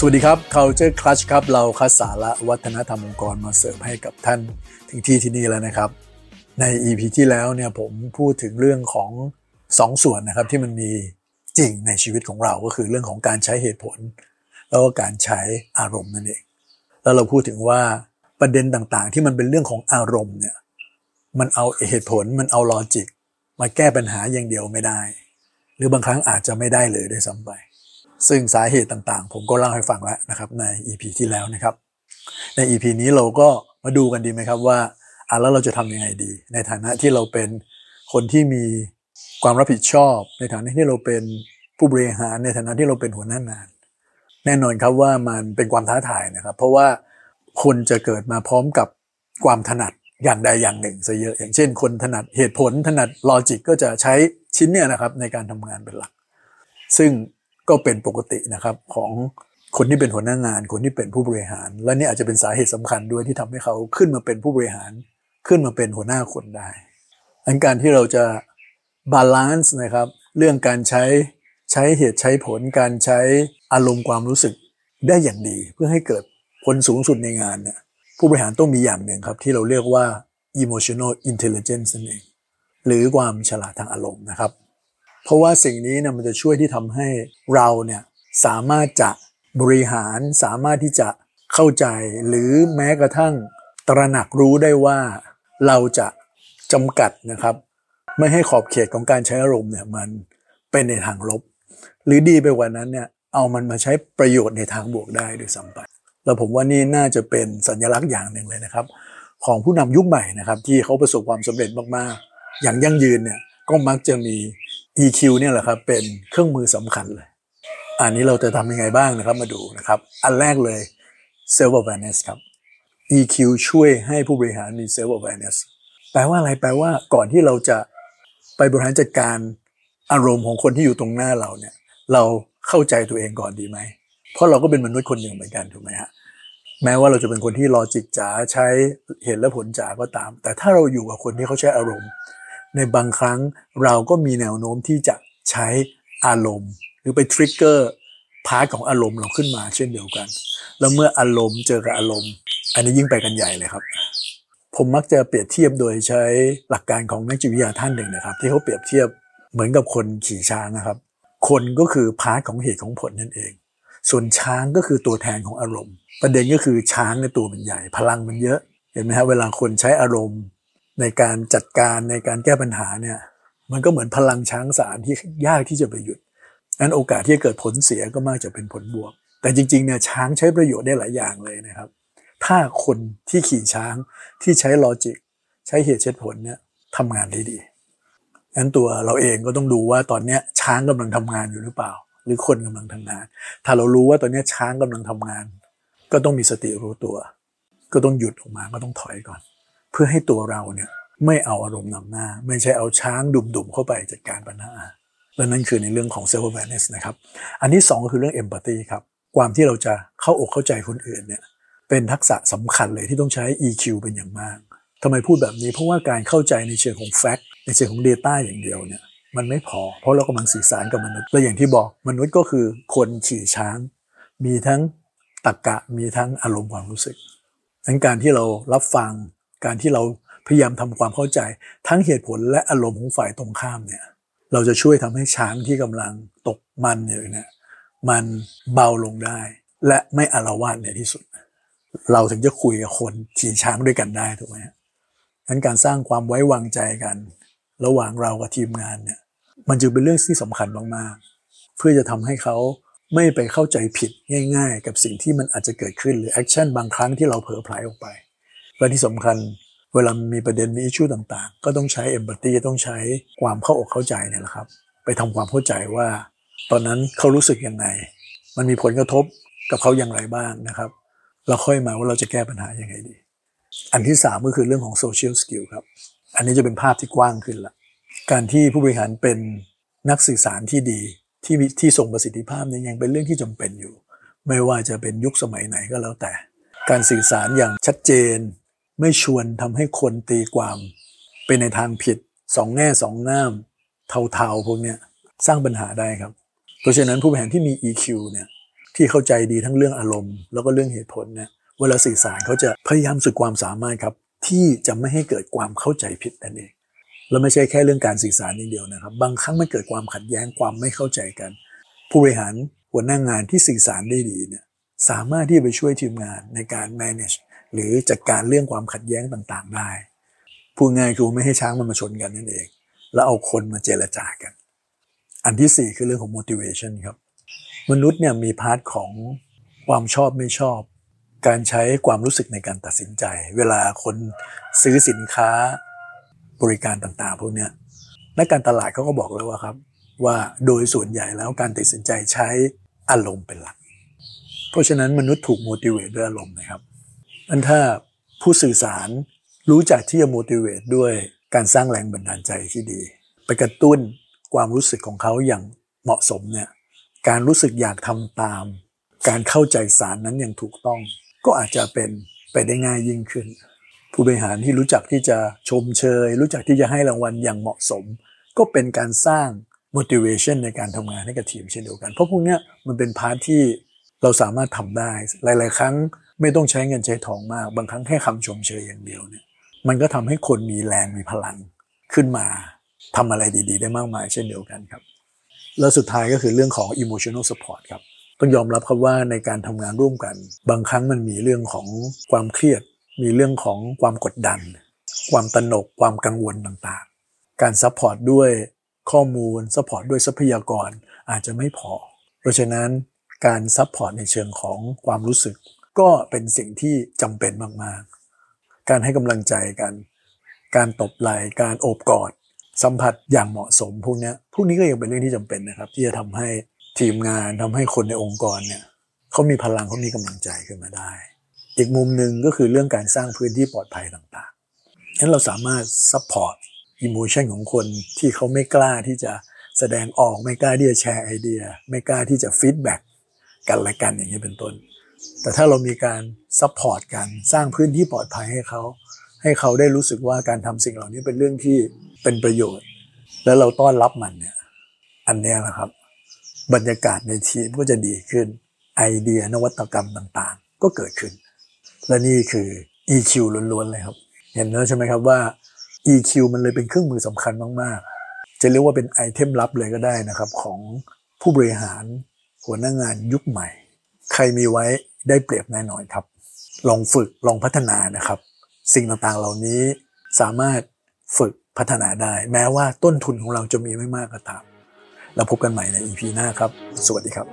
สวัสดีครับ Culture Clutch ครับ เราคัดสาระวัฒนธรรมองค์กรมาเสิร์ฟให้กับท่านถึงที่ที่นี่แล้วนะครับ ใน EP ที่แล้วเนี่ยผมพูดถึงเรื่องของสองส่วนนะครับที่มันมีจริงในชีวิตของเราก็คือเรื่องของการใช้เหตุผล แล้วก็การใช้อารมณ์นั่นเอง แล้วเราพูดถึงว่าประเด็นต่างๆ ที่มันเป็นเรื่องของอารมณ์เนี่ยมันเอาเหตุผลมันเอาลอจิกมาแก้ปัญหาอย่างเดียวไม่ได้ หรือบางครั้งอาจจะไม่ได้เลยด้วยซ้ำไป ซึ่งสาเหตุต่างๆ ผมก็เล่าให้ฟังแล้วนะครับใน EP ที่แล้วนะครับ ใน EP นี้เราก็มาดูกันดีไหมครับว่าอะแล้วเราจะทำยังไงดี ในฐานะที่เราเป็นคนที่มีความรับผิดชอบ ในฐานะที่เราเป็นผู้บริหารในฐานะที่เราเป็นหัวหน้างาน แน่นอนครับว่ามันเป็นความท้าทายนะครับ เพราะว่าคนจะเกิดมาพร้อมกับความถนัดอย่างใดอย่างหนึ่งซะเยอะ อย่างเช่น คนถนัดเหตุผลถนัดลอจิกก็จะใช้ชิ้นเนี่ยนะครับในการทำงานเป็นหลัก ซึ่ง ก็เป็นปกตินะครับของคนที่เป็นหัวหน้างาน คนที่เป็นผู้บริหาร และนี่อาจจะเป็นสาเหตุสำคัญด้วยที่ทำให้เขาขึ้นมาเป็นผู้บริหาร ขึ้นมาเป็นหัวหน้าคนได้อันการที่เราจะ balance นะครับ เรื่องการใช้ใช้เหตุใช้ผลการใช้อารมณ์ความรู้สึกได้อย่างดี เพื่อให้เกิดผลสูงสุดในงานเนี่ยผู้บริหารต้องมีอย่างหนึ่งครับ ที่เราเรียกว่า emotional intelligence นั่นเองหรือความฉลาดทางอารมณ์นะครับ เพราะว่าสิ่งนี้เนี่ยมันจะช่วยที่ทำให้เราเนี่ยสามารถจะบริหารสามารถที่จะเข้าใจหรือแม้กระทั่งตระหนักรู้ได้ว่าเราจะจำกัดนะครับ ไม่ให้ขอบเขตของการใช้อารมณ์เนี่ยมันเป็นในทางลบ หรือดีไปกว่านั้นเนี่ยเอามันมาใช้ประโยชน์ในทางบวกได้ด้วยซ้ำไปแล้วผมว่านี่น่าจะเป็นสัญลักษณ์อย่างหนึ่งเลยนะครับ ของผู้นำยุคใหม่นะครับ ที่เขาประสบความสำเร็จมากๆ อย่างยั่งยืนเนี่ยก็มักจะมี EQ เนี่ยแหละครับเป็นเครื่องมือสำคัญเลย อันนี้เราจะทำยังไงบ้างนะครับมาดูนะครับ อันแรกเลย self awareness ครับ EQ ช่วยให้ผู้บริหารมี self awareness แปลว่าอะไรแปลว่าก่อนที่เราจะไปบริหารจัดการอารมณ์ของคนที่อยู่ตรงหน้าเราเนี่ย เราเข้าใจตัวเองก่อนดีไหม เพราะเราก็เป็นมนุษย์คนหนึ่งเหมือนกันถูกไหมฮะแม้ว่าเราจะเป็นคนที่ logic จ๋าใช้เหตุและผลจ๋าก็ตาม แต่ถ้าเราอยู่กับคนที่เขาใช้อารมณ์ ในบางครั้งเราก็มีแนวโน้มที่จะใช้อารมณ์ หรือไป trigger part ของอารมณ์เราขึ้นมาเช่นเดียวกัน แล้วเมื่ออารมณ์เจอกับอารมณ์ อันนี้ยิ่งไปกันใหญ่เลยครับ ผมมักจะเปรียบเทียบโดยใช้หลักการของนักจิตวิทยาท่านหนึ่งนะครับ ที่เขาเปรียบเทียบเหมือนกับคนขี่ช้างนะครับ คนก็คือ part ของเหตุของผลนั่นเอง ส่วนช้างก็คือตัวแทนของอารมณ์ ประเด็นก็คือช้างในตัวมันใหญ่ พลังมันเยอะ เห็นไหมครับเวลาคนใช้อารมณ์ ในการจัดการในการแก้ปัญหาเนี่ย มันก็เหมือนพลังช้างสารที่ยากที่จะไปหยุดนั้นโอกาสที่จะเกิดผลเสียก็มากกว่าจะเป็นผลบวก แต่จริงๆเนี่ยช้างใช้ประโยชน์ได้หลายอย่างเลยนะครับ ถ้าคนที่ขี่ช้างที่ใช้ logic ใช้เหตุเช็ดผลเนี่ยทำงานได้ดีงั้นตัวเราเองก็ต้องดูว่าตอนเนี้ยช้างกำลังทำงานอยู่หรือเปล่า หรือคนกำลังทำงาน ถ้าเรารู้ว่าตอนเนี้ยช้างกำลังทำงาน ก็ต้องมีสติรู้ตัว ก็ต้องหยุดออกมาก็ต้องถอยก่อน เพื่อให้ตัวเราเนี่ยไม่เอาอารมณ์นำหน้า ไม่ใช่เอาช้างดุ่มๆเข้าไปจัดการปัญหาและนั่นคือในเรื่องของ self awareness นะครับ อันที่สองก็คือเรื่อง empathy ครับ ความที่เราจะเข้าอกเข้าใจคนอื่นเนี่ยเป็นทักษะสำคัญเลยที่ต้องใช้ EQ เป็นอย่างมากทำไมพูดแบบนี้เพราะว่าการเข้าใจในเชิงของ fact ในเชิงของ Data อย่างเดียวเนี่ยมันไม่พอ เพราะเรากำลังสื่อสารกับมนุษย์และอย่างที่บอกมนุษย์ก็คือคนขี่ช้าง มีทั้งตรรกะมีทั้งอารมณ์ความรู้สึกดังการที่เรารับฟัง การที่เราพยายามทำความเข้าใจ ทั้งเหตุผลและอารมณ์ของฝ่ายตรงข้ามเนี่ย เราจะช่วยทำให้ช้างที่กำลังตกมันอยู่เนี่ยมันเบาลงได้ และไม่อารวาสในที่สุด เราถึงจะคุยกับคนขี่ช้างด้วยกันได้ถูกไหมงั้นการสร้างความไว้วางใจกัน ระหว่างเรากับทีมงานเนี่ยมันจึงเป็นเรื่องที่สำคัญมากๆ เพื่อจะทำให้เขาไม่ไปเข้าใจผิดง่าย ๆ กับสิ่งที่มันอาจจะเกิดขึ้นหรือแอคชั่นบางครั้งที่เราเผลอไผลออกไป และที่สำคัญเวลามีประเด็นมีอิชชูต่างๆ ก็ต้องใช้เอมพัตตีต้องใช้ความเข้าอกเข้าใจเนี่ยแหละครับ ไปทำความเข้าใจว่า ตอนนั้นเขารู้สึกยังไง มันมีผลกระทบกับเขาอย่างไรบ้างนะครับเราค่อยมาว่าเราจะแก้ปัญหายังไงดี อันที่สามก็คือเรื่องของโซเชียลสกิลครับ อันนี้จะเป็นภาพที่กว้างขึ้นละการที่ผู้บริหารเป็นนักสื่อสารที่ดีที่ที่ส่งประสิทธิภาพนี่ยยังเป็นเรื่องที่จำเป็นอยู่ ไม่ว่าจะเป็นยุคสมัยไหนก็แล้วแต่ การสื่อสารอย่างชัดเจน ไม่ชวนทำให้คนตีความเป็นในทางผิดสองแง่สองงามเทาๆพวกเนี้ยสร้างปัญหาได้ครับ เพราะฉะนั้นผู้บริหารที่มี EQ เนี่ยที่เข้าใจดีทั้งเรื่องอารมณ์ แล้วก็เรื่องเหตุผลเนี่ยเวลาสื่อสารเขาจะพยายามสุดความสามารถครับ ที่จะไม่ให้เกิดความเข้าใจผิดนั่นเองแล้วไม่ใช่แค่เรื่องการสื่อสารอย่างเดียวนะครับ บางครั้งมันเกิดความขัดแย้งความไม่เข้าใจกัน ผู้บริหารหัวหน้างานที่สื่อสารได้ดีเนี่ยสามารถที่ไปช่วยทีมงานในการ manage หรือจัดการเรื่องความขัดแย้งต่างๆ ได้ พูดง่ายคือไม่ให้ช้างมันมาชนกันนั่นเอง แล้วเอาคนมาเจรจากัน อันที่สี่คือเรื่องของ motivation ครับ มนุษย์เนี่ยมี part ของความชอบไม่ชอบ การใช้ความรู้สึกในการตัดสินใจ เวลาคนซื้อสินค้าบริการต่างๆพวกนี้นักการตลาดเขาก็บอกแล้วว่าครับ ว่าโดยส่วนใหญ่แล้วการตัดสินใจใช้อารมณ์เป็นหลัก เพราะฉะนั้นมนุษย์ถูก motivate ด้วยอารมณ์นะครับ อันถ้าผู้สื่อสารรู้จักที่จะ motivate ด้วยการสร้างแรงบันดาลใจที่ดี ไปกระตุ้นความรู้สึกของเขาอย่างเหมาะสมเนี่ยการรู้สึกอยากทำตาม การเข้าใจสารนั้นอย่างถูกต้อง ก็อาจจะเป็นไปได้ง่ายยิ่งขึ้น ผู้บริหารที่รู้จักที่จะชมเชย รู้จักที่จะให้รางวัลอย่างเหมาะสม ก็เป็นการสร้าง motivation ในการทำงานให้กับทีมเช่นเดียวกัน เพราะพวกนี้มันเป็นพาร์ทที่เราสามารถทำได้ หลาย ๆ ครั้ง ไม่ต้องใช้เงินใช้ทองมาก บางครั้งแค่คำชมเชยอย่างเดียวเนี่ย มันก็ทำให้คนมีแรงมีพลังขึ้นมาทำอะไรดีๆ ได้มากมายเช่นเดียวกันครับ แล้วสุดท้ายก็คือเรื่องของ emotional support ครับต้องยอมรับครับว่าในการทำงานร่วมกัน บางครั้งมันมีเรื่องของความเครียด มีเรื่องของความกดดัน ความตระหนกความกังวลต่างๆ การ support ด้วยข้อมูล support ด้วยทรัพยากรอาจจะไม่พอ เพราะฉะนั้นการ support ในเชิงของความรู้สึก ก็เป็นสิ่งที่จำเป็นมาก ๆ การให้กำลังใจกัน การตบไหล่การโอบกอด สัมผัสอย่างเหมาะสมพวกนี้พวกนี้ก็ยังเป็นเรื่องที่จำเป็นนะครับ ที่จะทำให้ทีมงานทำให้คนในองค์กรเนี่ยเขามีพลังเขามีกำลังใจขึ้นมาได้ อีกมุมหนึ่งก็คือเรื่องการสร้างพื้นที่ปลอดภัยต่างๆฉะนั้นเราสามารถ support emotion ของคนที่เขาไม่กล้าที่จะแสดงออกไม่กล้าที่จะแชร์ไอเดีย ไม่กล้าที่จะ feedback กันและกันอย่างนี้เป็นต้น แต่ถ้าเรามีการ support กันสร้างพื้นที่ปลอดภัยให้เขาให้เขาได้รู้สึกว่าการทำสิ่งเหล่านี้เป็นเรื่องที่เป็นประโยชน์ แล้วเราต้อนรับมันเนี่ยอันนี้แหละครับ บรรยากาศในทีมก็จะดีขึ้นไอเดียนวัตกรรมต่างๆ ก็เกิดขึ้น และนี่คือ EQ ล้วนๆเลยครับ เห็นแล้วใช่ไหมครับว่า EQ มันเลยเป็นเครื่องมือสำคัญมากๆ จะเรียกว่าเป็นไอเทมลับเลยก็ได้นะครับ ของผู้บริหารหัวหน้างานยุคใหม่ ใครมีไว้ได้เปรียบแน่นอนครับ ลองฝึกลองพัฒนานะครับ สิ่งต่างๆเหล่านี้สามารถฝึกพัฒนาได้ แม้ว่าต้นทุนของเราจะมีไม่มากก็ตาม แล้วพบกันใหม่ใน EP หน้าครับ สวัสดีครับ